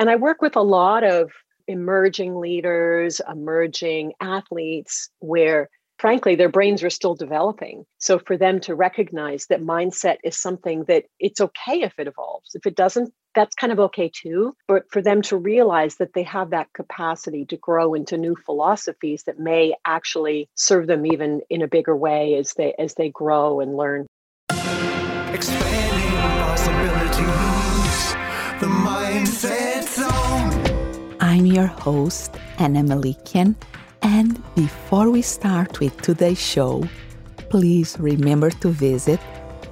And I work with a lot of emerging leaders, emerging athletes, where frankly their brains are still developing. So for them to recognize that mindset is something that it's okay if it evolves. If it doesn't, that's kind of okay too. But for them to realize that they have that capacity to grow into new philosophies that may actually serve them even in a bigger way as they as they grow and learn. Expanding possibilities, the mindset. I'm your host, Anna Melikian, and before we start with today's show, please remember to visit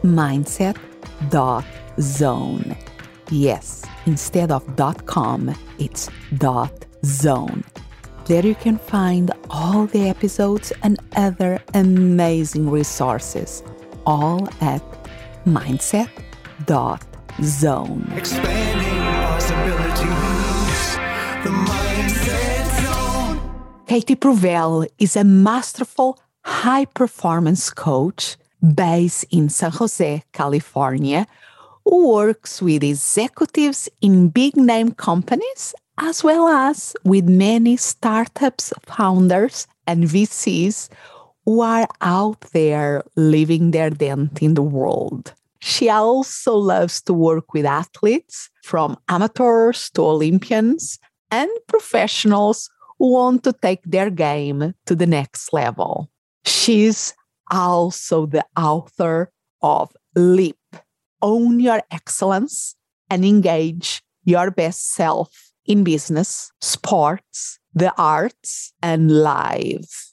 mindset.zone. Yes, instead of .com, it's .zone. There you can find all the episodes and other amazing resources, all at mindset.zone. Expanding Katie Peuvrelle is a masterful high performance coach based in San Jose, California who works with executives in big name companies as well as with many startups founders and VCs who are out there leaving their dent in the world. She also loves to work with athletes from amateurs to Olympians and professionals who want to take their game to the next level. She's also the author of Leap own your excellence and engage your best self in business, sports, the arts, and life.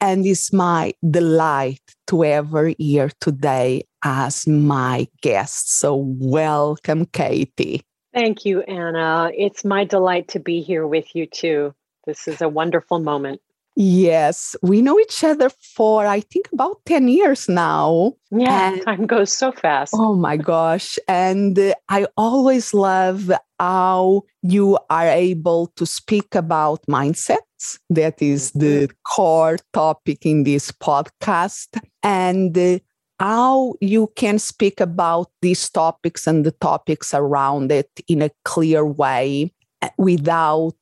And it's my delight to have her here today as my guest. So, welcome, Katie. Thank you, Anna. It's my delight to be here with you too. This is a wonderful moment. Yes, we know each other for I think about 10 years now. Yeah, and, time goes so fast. Oh my gosh. And uh, I always love how you are able to speak about mindsets. That is the mm-hmm. core topic in this podcast. And uh, how you can speak about these topics and the topics around it in a clear way uh, without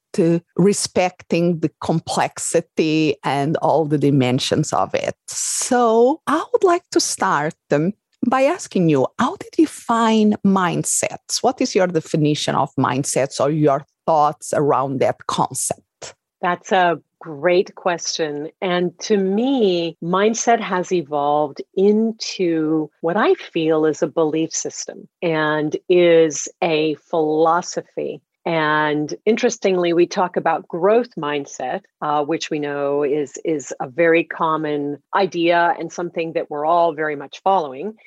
respecting the complexity and all the dimensions of it. So I would like to start um, by asking you how you find mindsets? What is your definition of mindsets or your thoughts around that concept? That's a great question. And to me, mindset has evolved into what I feel is a belief system and is a philosophy and interestingly, we talk about growth mindset, uh, which we know is, is a very common idea and something that we're all very much following.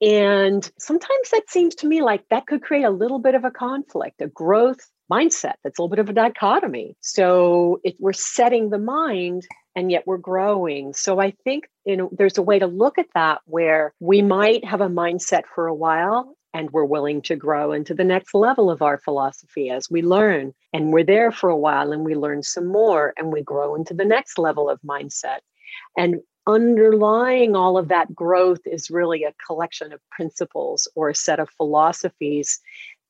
And sometimes that seems to me like that could create a little bit of a conflict, a growth mindset that's a little bit of a dichotomy. So if we're setting the mind and yet we're growing. So I think you know there's a way to look at that where we might have a mindset for a while and we're willing to grow into the next level of our philosophy as we learn. And we're there for a while and we learn some more and we grow into the next level of mindset. And underlying all of that growth is really a collection of principles or a set of philosophies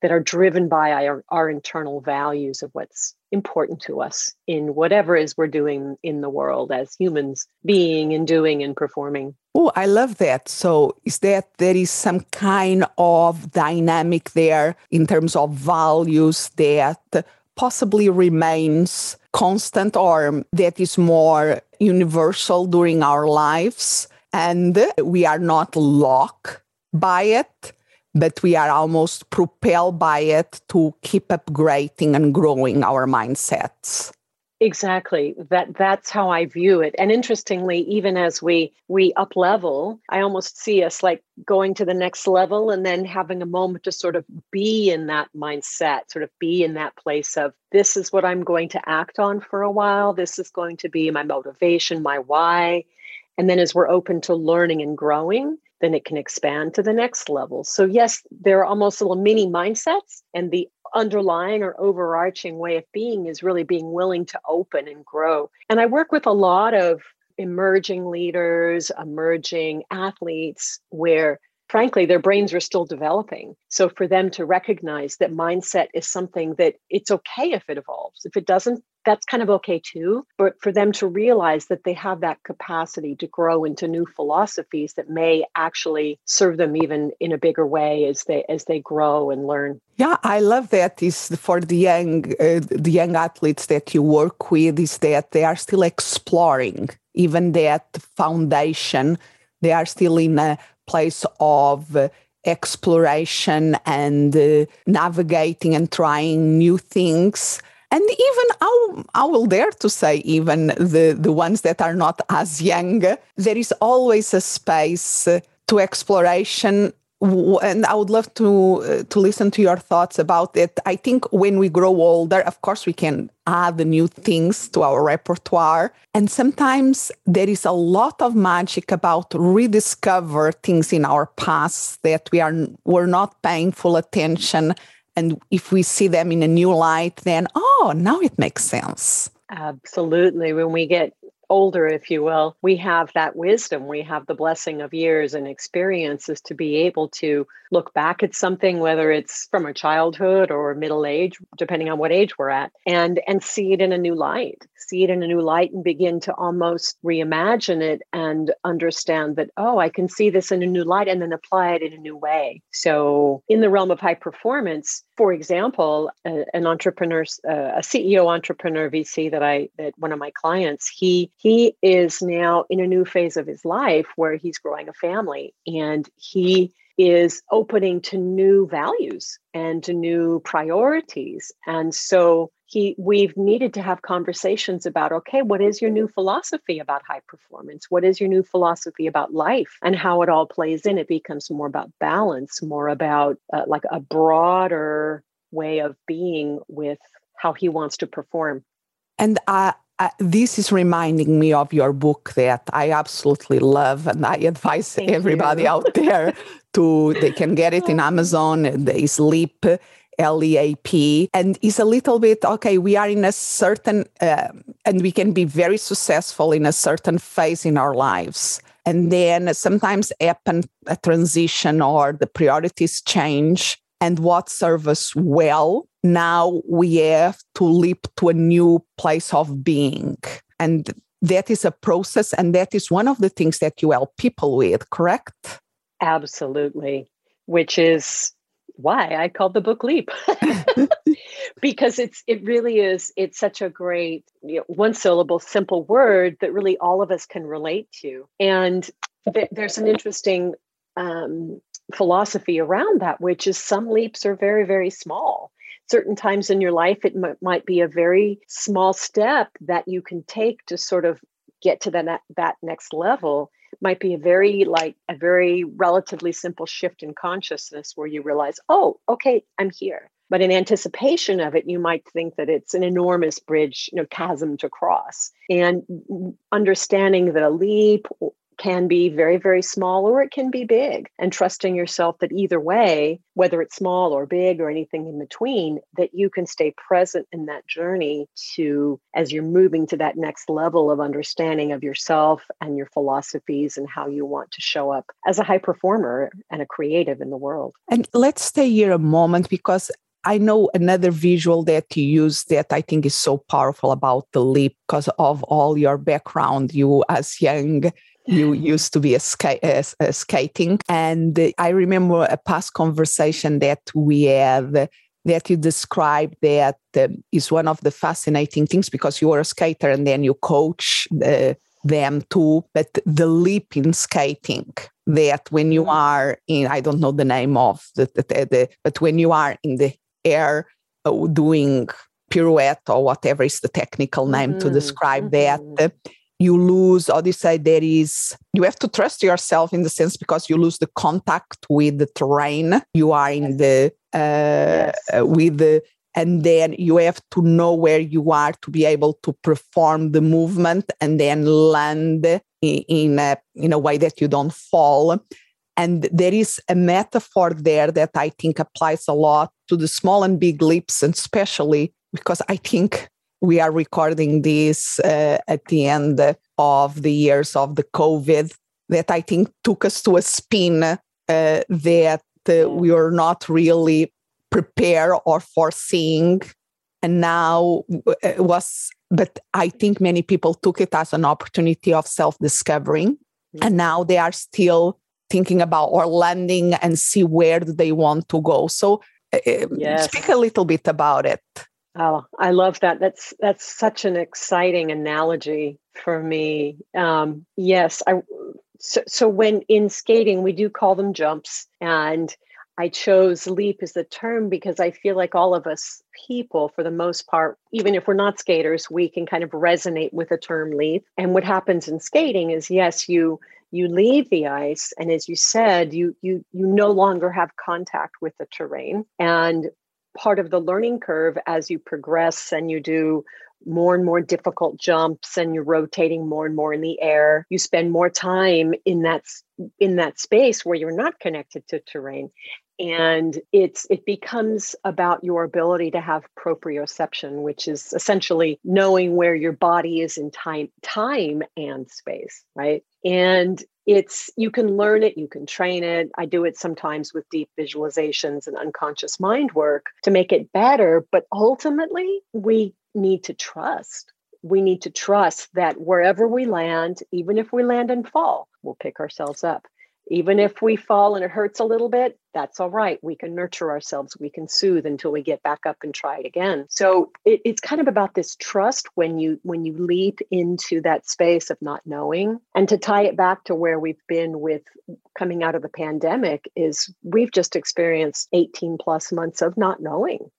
that are driven by our, our internal values of what's important to us in whatever is we're doing in the world as humans being and doing and performing. Oh i love that. So is that there is some kind of dynamic there in terms of values that possibly remains constant or that is more universal during our lives and we are not locked by it but we are almost propelled by it to keep upgrading and growing our mindsets. Exactly. That that's how i view it. And interestingly even as we we up level i almost see us like going to the next level and then having a moment to sort of be in that mindset sort of be in that place of this is what i'm going to act on for a while. This is going to be my motivation my why. And then as we're open to learning and growing then it can expand to the next level. So, yes, there are almost little mini mindsets, and the underlying or overarching way of being is really being willing to open and grow. And I work with a lot of emerging leaders, emerging athletes, where frankly, their brains are still developing. So for them to recognize that mindset is something that it's okay if it evolves. If it doesn't, that's kind of okay too. But for them to realize that they have that capacity to grow into new philosophies that may actually serve them even in a bigger way as they as they grow and learn. Yeah, I love that. Is for the young uh, the young athletes that you work with is that they are still exploring even that foundation. They are still in a place of exploration and uh, navigating and trying new things. And even I, I will dare to say even the, the ones that are not as young there is always a space to exploration and I would love to uh, to listen to your thoughts about it. I think when we grow older, of course, we can add new things to our repertoire, and sometimes there is a lot of magic about rediscover things in our past that we are were not paying full attention and if we see them in a new light, then, oh, now it makes sense. Absolutely. When we get older, if you will, we have that wisdom. We have the blessing of years and experiences to be able to look back at something, whether it's from our childhood or middle age, depending on what age we're at, and and see it in a new light, see it in a new light, and begin to almost reimagine it and understand that oh, I can see this in a new light, and then apply it in a new way. So, in the realm of high performance, for example, an entrepreneur, a CEO entrepreneur VC that I that one of my clients, he he is now in a new phase of his life where he's growing a family, and he is opening to new values and to new priorities. And so he we've needed to have conversations about okay, what is your new philosophy about high performance? What is your new philosophy about life and how it all plays in? It becomes more about balance, more about uh, like a broader way of being with how he wants to perform. And uh, uh, this is reminding me of your book that I absolutely love, and I advise Thank everybody out there to they can get it in Amazon. They sleep. LEAP, and it's a little bit okay. We are in a certain, uh, and we can be very successful in a certain phase in our lives, and then sometimes happen a transition or the priorities change, and what serves us well now we have to leap to a new place of being. And that is a process. And that is one of the things that you help people with, correct? Absolutely. Which is why I called the book Leap. because it's it really is it's such a great you know, one syllable simple word that really all of us can relate to and th- there's an interesting um, philosophy around that which is some leaps are very very small. Certain times in your life, it m- might be a very small step that you can take to sort of get to ne- that next level. Might be a very like a very relatively simple shift in consciousness where you realize oh okay i'm here. But in anticipation of it you might think that it's an enormous bridge you know chasm to cross. And understanding that a leap can be very, very small or it can be big. And trusting yourself that either way, whether it's small or big or anything in between, that you can stay present in that journey to as you're moving to that next level of understanding of yourself and your philosophies and how you want to show up as a high performer and a creative in the world. And let's stay here a moment because I know another visual that you use that I think is so powerful about the leap because of all your background. You, as young you used to be a, ska- a, a skating. And I remember a past conversation that we had that you described that uh, is one of the fascinating things because you are a skater and then you coach the, them too. But the leap in skating, that when you mm-hmm. are in, I don't know the name of the, the, the but when you are in the air uh, doing pirouette or whatever is the technical name mm-hmm. to describe mm-hmm. that you lose or say there is you have to trust yourself in the sense because you lose the contact with the terrain. You are in the uh, yes. Uh, with the and then you have to know where you are to be able to perform the movement and then land in, in a in a way that you don't fall. And there is a metaphor there that i think applies a lot to the small and big leaps and especially because i think we are recording this uh, at the end of the years of the COVID that I think took us to a spin uh, that uh, we were not really prepared or foreseeing. And now it uh, was but i think many people took it as an opportunity of self-discovering. Mm-hmm. and now they are still thinking about or landing and see where they want to go. So uh, uh, yes. speak a little bit about it oh i love that that's that's such an exciting analogy for me um, yes i so, so when in skating we do call them jumps and I chose leap as the term because I feel like all of us people, for the most part, even if we're not skaters, we can kind of resonate with the term leap. And what happens in skating is, yes, you you leave the ice, and as you said, you you you no longer have contact with the terrain. And part of the learning curve as you progress and you do more and more difficult jumps and you're rotating more and more in the air you spend more time in that in that space where you're not connected to terrain and it's it becomes about your ability to have proprioception which is essentially knowing where your body is in time time and space right? And it's you can learn it you can train it. I do it sometimes with deep visualizations and unconscious mind work to make it better but ultimately we need to trust. We need to trust that wherever we land even if we land and fall we'll pick ourselves up even if we fall and it hurts a little bit, that's all right. We can nurture ourselves, we can soothe until we get back up and try it again. So it, it's kind of about this trust when you when you leap into that space of not knowing. And to tie it back to where we've been with coming out of the pandemic is we've just experienced 18 plus months of not knowing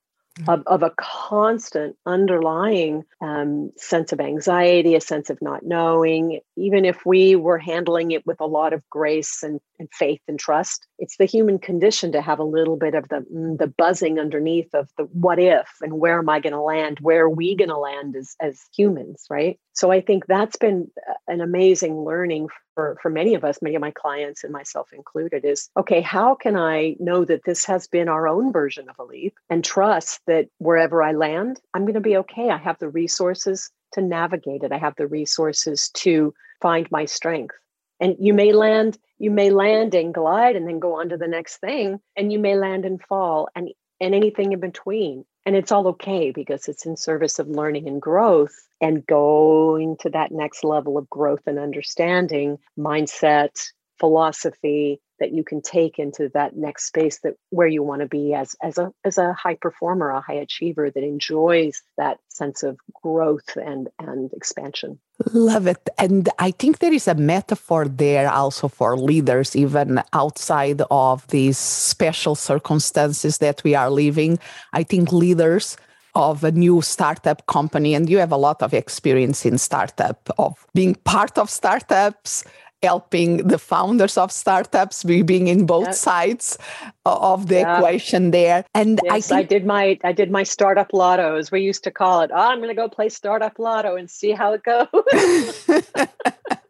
of, of a constant underlying um, sense of anxiety, a sense of not knowing. Even if we were handling it with a lot of grace and, and faith and trust, it's the human condition to have a little bit of the, mm, the buzzing underneath of the what if and where am I going to land? Where are we going to land as, as humans, right? So I think that's been uh, an amazing learning for, for many of us, many of my clients and myself included, is okay, how can I know that this has been our own version of a leap and trust that wherever I land, I'm going to be okay. I have the resources to navigate it, I have the resources to find my strength. And you may land, you may land and glide and then go on to the next thing, and you may land and fall and and anything in between. And it's all okay because it's in service of learning and growth and going to that next level of growth and understanding, mindset, philosophy that you can take into that next space that where you want to be as as a as a high performer, a high achiever that enjoys that sense of growth and and expansion. Love it. And I think there is a metaphor there also for leaders, even outside of these special circumstances that we are living. I think leaders of a new startup company, and you have a lot of experience in startup, of being part of startups, helping the founders of startups, we being in both yep. sides of the yep. equation there. And yes, I, think- I did my I did my startup lotto, as we used to call it. Oh, I'm going to go play startup lotto and see how it goes.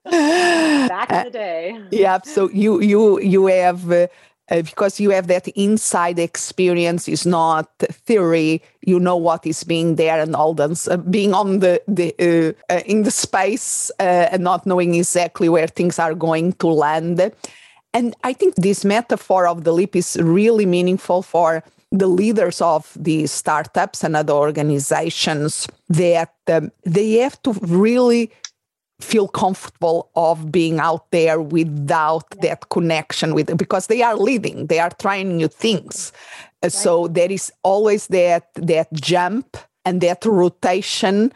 Back in the day. Yeah. So you you you have. Uh, uh, because you have that inside experience is not theory. You know what is being there and all this uh, being on the, the uh, uh in the space uh, and not knowing exactly where things are going to land. And i think this metaphor of the leap is really meaningful for the leaders of these startups and other organizations that um, they have to really feel comfortable of being out there without that connection with because they are leading they are trying new things. Right. so there is always that that jump and that rotation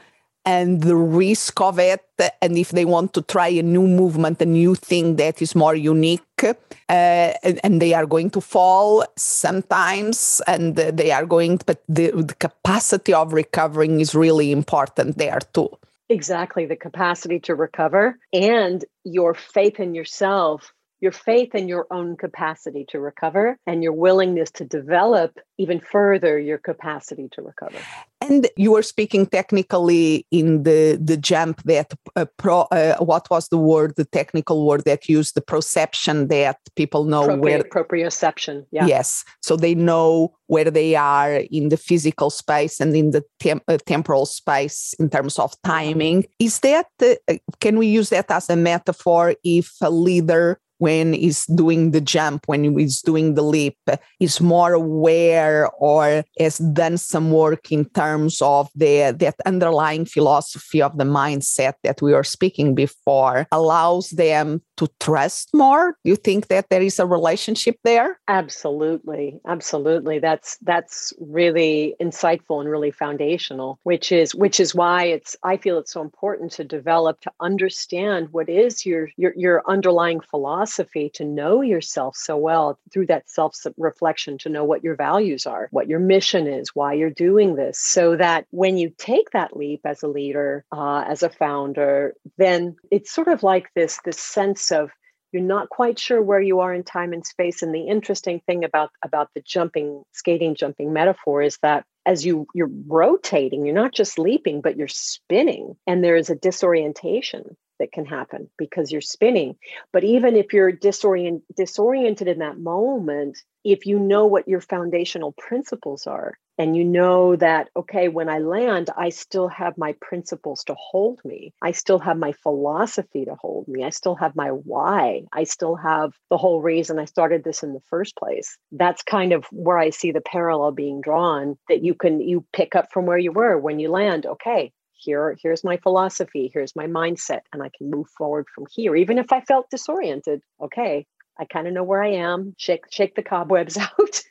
and the risk of it. And if they want to try a new movement a new thing that is more unique uh, and, and, they are going to fall sometimes and they are going but the, the capacity of recovering is really important there too Exactly, the capacity to recover and your faith in yourself your faith in your own capacity to recover and your willingness to develop even further your capacity to recover. And you were speaking technically in the the jump that uh, pro, uh, what was the word the technical word that used the perception that people know Propri- where proprioception yeah. Yes. So they know where they are in the physical space and in the tem- uh, temporal space in terms of timing. Is that uh, can we use that as a metaphor if a leader when he's doing the jump, when he's doing the leap, is more aware or has done some work in terms of the that underlying philosophy of the mindset that we were speaking before, allows them to trust more? You think that there is a relationship there? Absolutely. Absolutely. That's that's really insightful and really foundational, which is which is why it's I feel it's so important to develop to understand what is your your your underlying philosophy to know yourself so well through that self-reflection to know what your values are, what your mission is, why you're doing this so that when you take that leap as a leader, uh, as a founder, then it's sort of like this this sense of you're not quite sure where you are in time and space and the interesting thing about about the jumping skating jumping metaphor is that as you you're rotating you're not just leaping but you're spinning and there is a disorientation that can happen because you're spinning. But even if you're disorient, disoriented in that moment if you know what your foundational principles are and you know that okay when i land i still have my principles to hold me. I still have my philosophy to hold me. I still have my why. I still have the whole reason i started this in the first place. That's kind of where i see the parallel being drawn that you can you pick up from where you were when you land. Okay here here's my philosophy here's my mindset and i can move forward from here. Even if i felt disoriented okay i kind of know where i am shake shake the cobwebs out.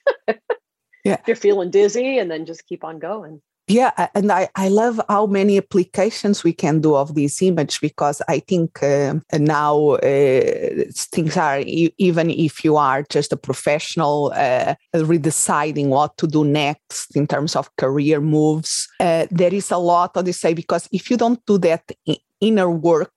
Yeah. You're feeling dizzy and then just keep on going yeah and i, I love how many applications we can do of this image because i think uh, now uh, things are even if you are just a professional uh, redeciding what to do next in terms of career moves uh, there is a lot this say because if you don't do that inner work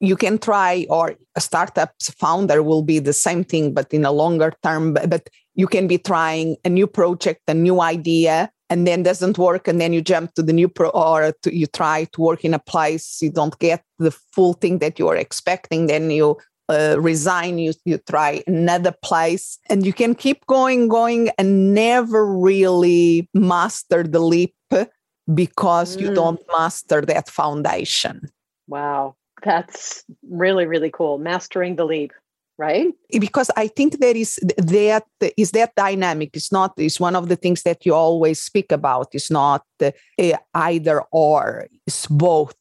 you can try or a startup's founder will be the same thing but in a longer term but you can be trying a new project a new idea and then doesn't work and then you jump to the new pro or to, you try to work in a place you don't get the full thing that you are expecting then you uh, resign you you try another place and you can keep going going and never really master the leap because mm. you don't master that foundation. Wow. That's really really cool. Mastering the leap right? Because i think there is that is that dynamic. It's not it's one of the things that you always speak about. It's not uh, either or. It's both.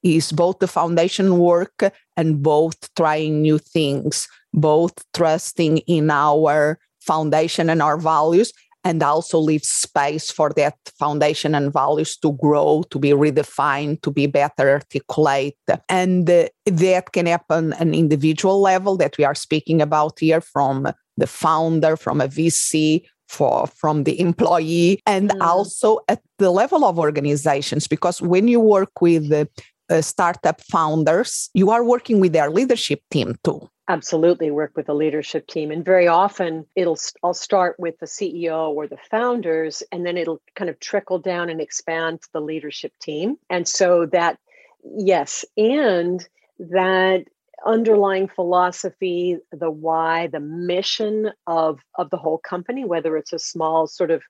Is both the foundation work and both trying new things both trusting in our foundation and our values and also leave space for that foundation and values to grow, to be redefined, to be better articulate. And uh, that can happen an individual level that we are speaking about here from the founder, from a VC, for from the employee and mm. also at the level of organizations because when you work with uh, startup founders you are working with their leadership team too. Absolutely work with the leadership team. And very often it'll i'll start with the ceo or the founders and then it'll kind of trickle down and expand to the leadership team. And so that yes and that underlying philosophy the why the mission of of the whole company whether it's a small sort of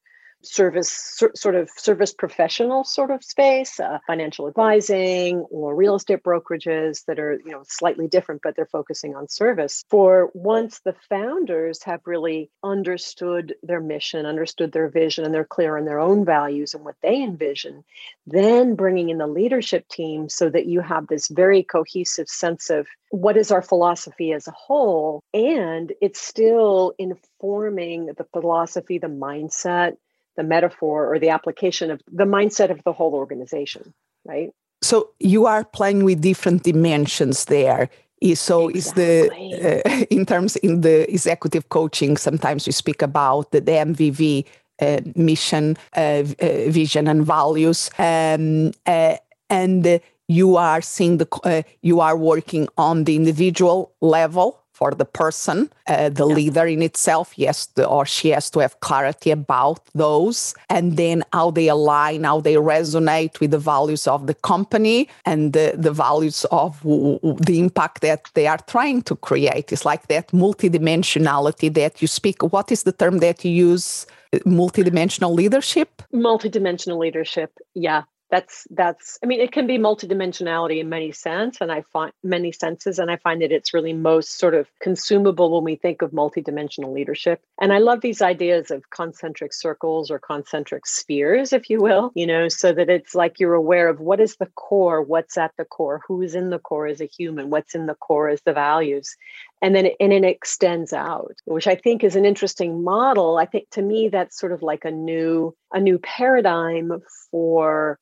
service sort of service professional sort of space uh, financial advising or real estate brokerages that are you know slightly different but they're focusing on service. For once the founders have really understood their mission understood their vision and they're clear on their own values and what they envision then bringing in the leadership team so that you have this very cohesive sense of what is our philosophy as a whole and it's still informing the philosophy the mindset the metaphor or the application of the mindset of the whole organization, right? So you are playing with different dimensions there. So exactly. is the uh, in terms in the executive coaching sometimes we speak about the, the MVV uh, mission, uh, uh, vision, and values, um, uh, and you are seeing the uh, you are working on the individual level for the person, uh, the yeah. leader in itself, yes, the, or she has to have clarity about those, and then how they align, how they resonate with the values of the company and the, the values of w- w- the impact that they are trying to create. It's like that multidimensionality that you speak. What is the term that you use? Multidimensional leadership? Multidimensional leadership, yeah that's that's i mean it can be multidimensionality in many sense and i find many senses and i find that it's really most sort of consumable when we think of multidimensional leadership. And i love these ideas of concentric circles or concentric spheres if you will you know so that it's like you're aware of what is the core what's at the core who's in the core as a human what's in the core as the values and then it, and it extends out which i think is an interesting model. I think to me that's sort of like a new a new paradigm for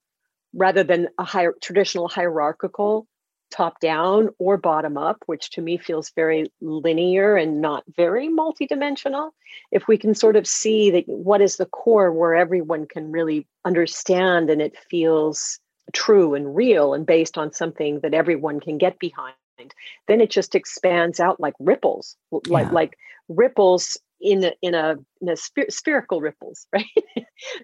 rather than a higher traditional hierarchical top down or bottom up, which to me feels very linear and not very multidimensional. If we can sort of see that what is the core where everyone can really understand and it feels true and real and based on something that everyone can get behind, then it just expands out like ripples, like yeah. like ripples in a, in a, in a spherical ripples, right?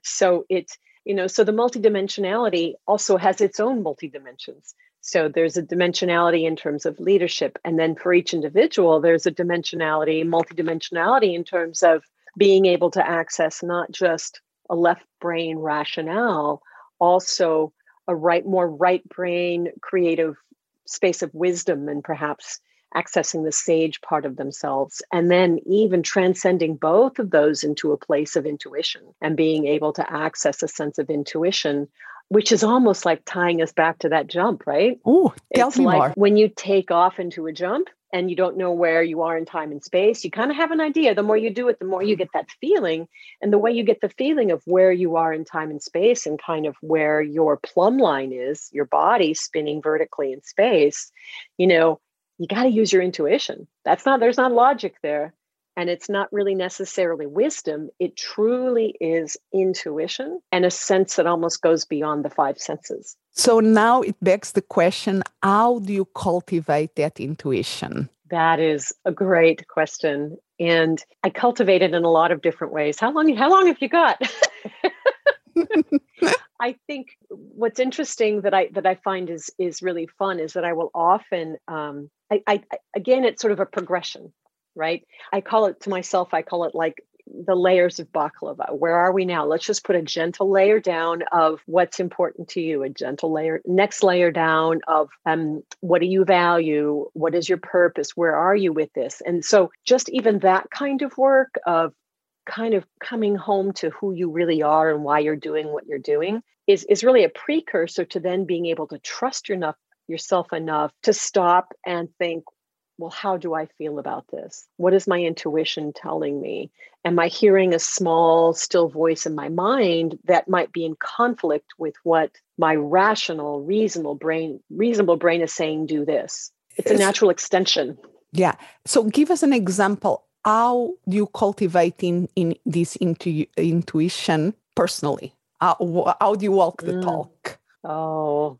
so it's you know so the multidimensionality also has its own multidimensions. So there's a dimensionality in terms of leadership and then for each individual there's a dimensionality multidimensionality in terms of being able to access not just a left brain rationale also a right more right brain creative space of wisdom and perhaps accessing the sage part of themselves, and then even transcending both of those into a place of intuition and being able to access a sense of intuition. Which is almost like tying us back to that jump, right? Oh, tell it's me like more. When you take off into a jump, and you don't know where you are in time and space, you kind of have an idea. The more you do it, the more you get that feeling. And the way you get the feeling of where you are in time and space and kind of where your plumb line is, your body spinning vertically in space, you know, you got to use your intuition. That's not, there's not logic there. And it's not really necessarily wisdom. It truly is intuition and a sense that almost goes beyond the five senses. So now it begs the question how do you cultivate that intuition? That is a great question. And I cultivate it in a lot of different ways. How long, how long have you got? I think what's interesting that I that I find is is really fun is that I will often um, I, I again it's sort of a progression, right? I call it to myself. I call it like the layers of baklava. Where are we now? Let's just put a gentle layer down of what's important to you, a gentle layer, next layer down of um, what do you value? What is your purpose? Where are you with this? And so, just even that kind of work of kind of coming home to who you really are and why you're doing what you're doing is, is really a precursor to then being able to trust your enough, yourself enough to stop and think, well, how do I feel about this? What is my intuition telling me? Am I hearing a small, still voice in my mind that might be in conflict with what my rational, reasonable brain, reasonable brain is saying, do this? It's a natural extension. Yeah. So give us an example how do you cultivate in, in this intu- intuition personally? How, how do you walk the mm. talk? Oh,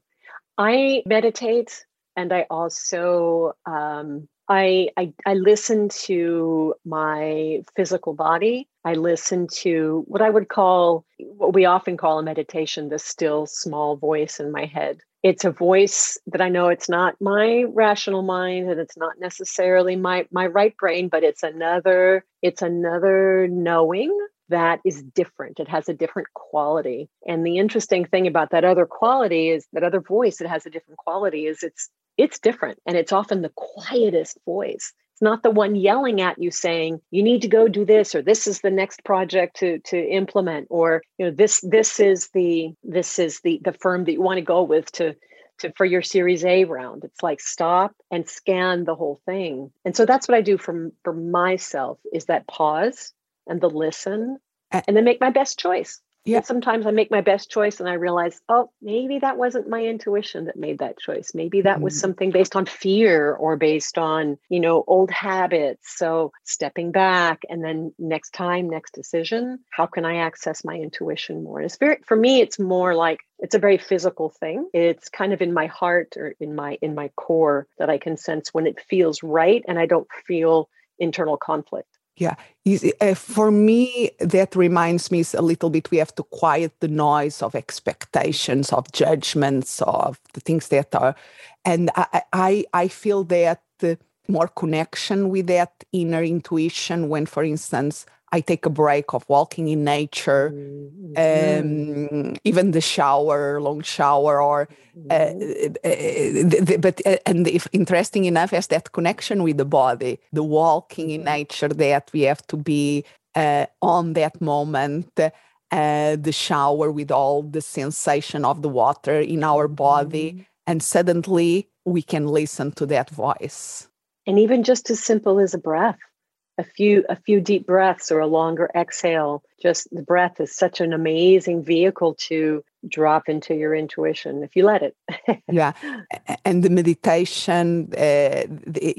I meditate and I also um, I, I I listen to my physical body. I listen to what I would call what we often call a meditation, the still small voice in my head it's a voice that I know it's not my rational mind and it's not necessarily my my right brain, but it's another it's another knowing that is different. It has a different quality. And the interesting thing about that other quality is that other voice that has a different quality is it's it's different and it's often the quietest voice It's not the one yelling at you saying you need to go do this or this is the next project to to implement or you know this this is the this is the the firm that you want to go with to to for your series a round it's like stop and scan the whole thing and so that's what i do for for myself is that pause and the listen and then make my best choice yeah. And sometimes I make my best choice and I realize, oh, maybe that wasn't my intuition that made that choice. Maybe that mm was something based on fear or based on, you know, old habits. So stepping back and then next time, next decision, how can I access my intuition more? And It's very for me, it's more like it's a very physical thing. It's kind of in my heart or in my in my core that I can sense when it feels right and I don't feel internal conflict. Yeah. Uh, for me, that reminds me a little bit we have to quiet the noise of expectations, of judgments, of the things that are. And I, I, I feel that more connection with that inner intuition when, for instance, I take a break of walking in nature, mm-hmm. um, even the shower, long shower, or uh, mm-hmm. uh, the, the, but uh, and if interesting enough as that connection with the body, the walking in mm-hmm. nature that we have to be uh, on that moment. Uh, the shower with all the sensation of the water in our body, mm-hmm. and suddenly we can listen to that voice. And even just as simple as a breath a few a few deep breaths or a longer exhale. Just the breath is such an amazing vehicle to drop into your intuition if you let it. Yeah. And the meditation uh,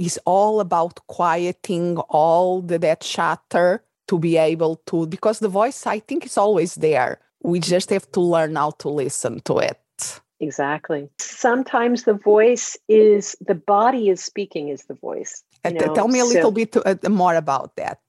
is all about quieting all the, that chatter to be able to because the voice i think is always there. We just have to learn how to listen to it. Exactly. Sometimes the voice is the body is speaking is the voice. Uh, know? Tell me a little so bit uh, more about that.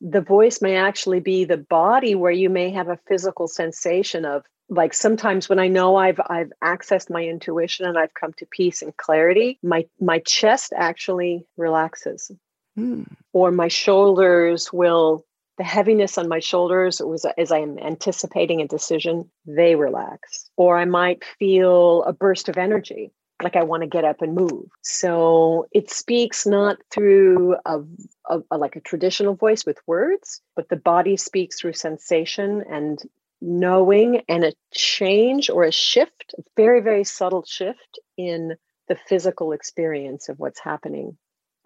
The voice may actually be the body where you may have a physical sensation of like sometimes when I know I've I've accessed my intuition and I've come to peace and clarity, my my chest actually relaxes. Hmm. Or my shoulders will the heaviness on my shoulders was as I am anticipating a decision, they relax. Or I might feel a burst of energy, like I want to get up and move. So it speaks not through a, a, a like a traditional voice with words, but the body speaks through sensation and knowing and a change or a shift, a very, very subtle shift in the physical experience of what's happening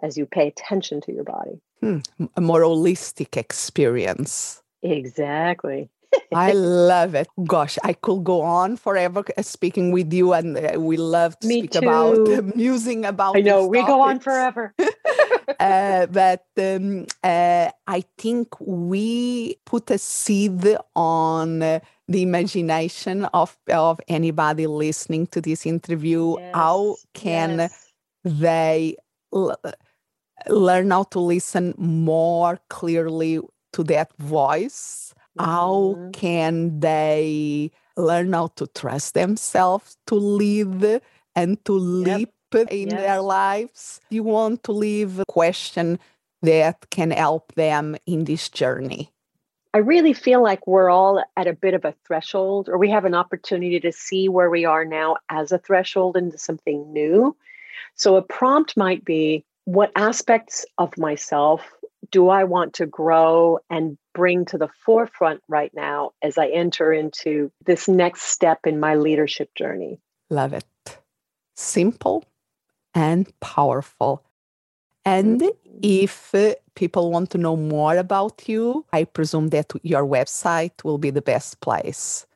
as you pay attention to your body. Hmm. A more holistic experience. Exactly. I love it. Gosh, I could go on forever uh, speaking with you, and uh, we love to Me speak too. about musing about. I know we go on forever. uh, but um, uh, I think we put a seed on uh, the imagination of of anybody listening to this interview. Yes. How can yes. they? L- learn how to listen more clearly to that voice. How mm-hmm. can they learn how to trust themselves to lead and to yep. leap in yes. their lives you want to leave a question that can help them in this journey I really feel like we're all at a bit of a threshold, or we have an opportunity to see where we are now as a threshold into something new. So, a prompt might be what aspects of myself do I want to grow and bring to the forefront right now as I enter into this next step in my leadership journey? Love it. Simple and powerful. And mm-hmm. if people want to know more about you, I presume that your website will be the best place.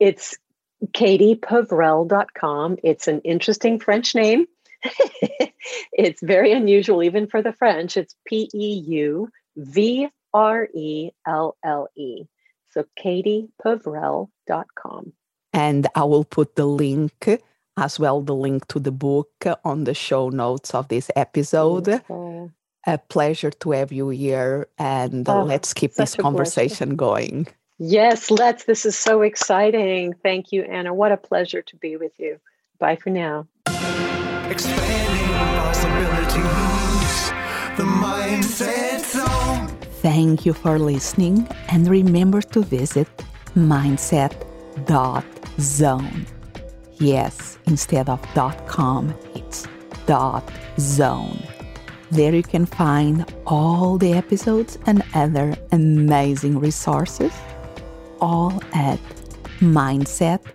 It's katiepeuvrelle.com. It's an interesting French name. it's very unusual, even for the French. It's P E U V R E L L E. So katiepeuvrelle.com. And I will put the link as well, the link to the book on the show notes of this episode. Beautiful. A pleasure to have you here, and oh, let's keep this conversation going. Yes, let's. This is so exciting. Thank you, Anna. What a pleasure to be with you. Bye for now expanding possibilities. The Mindset Zone. Thank you for listening, and remember to visit mindset.zone. Yes, instead of .com, it's .zone. There you can find all the episodes and other amazing resources, all at mindset.zone.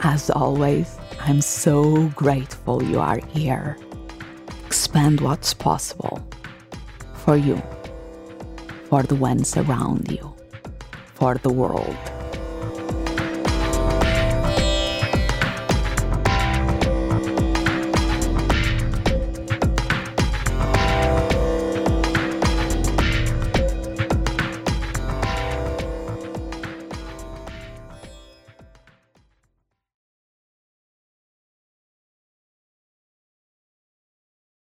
As always, I'm so grateful you are here. Expand what's possible for you, for the ones around you, for the world.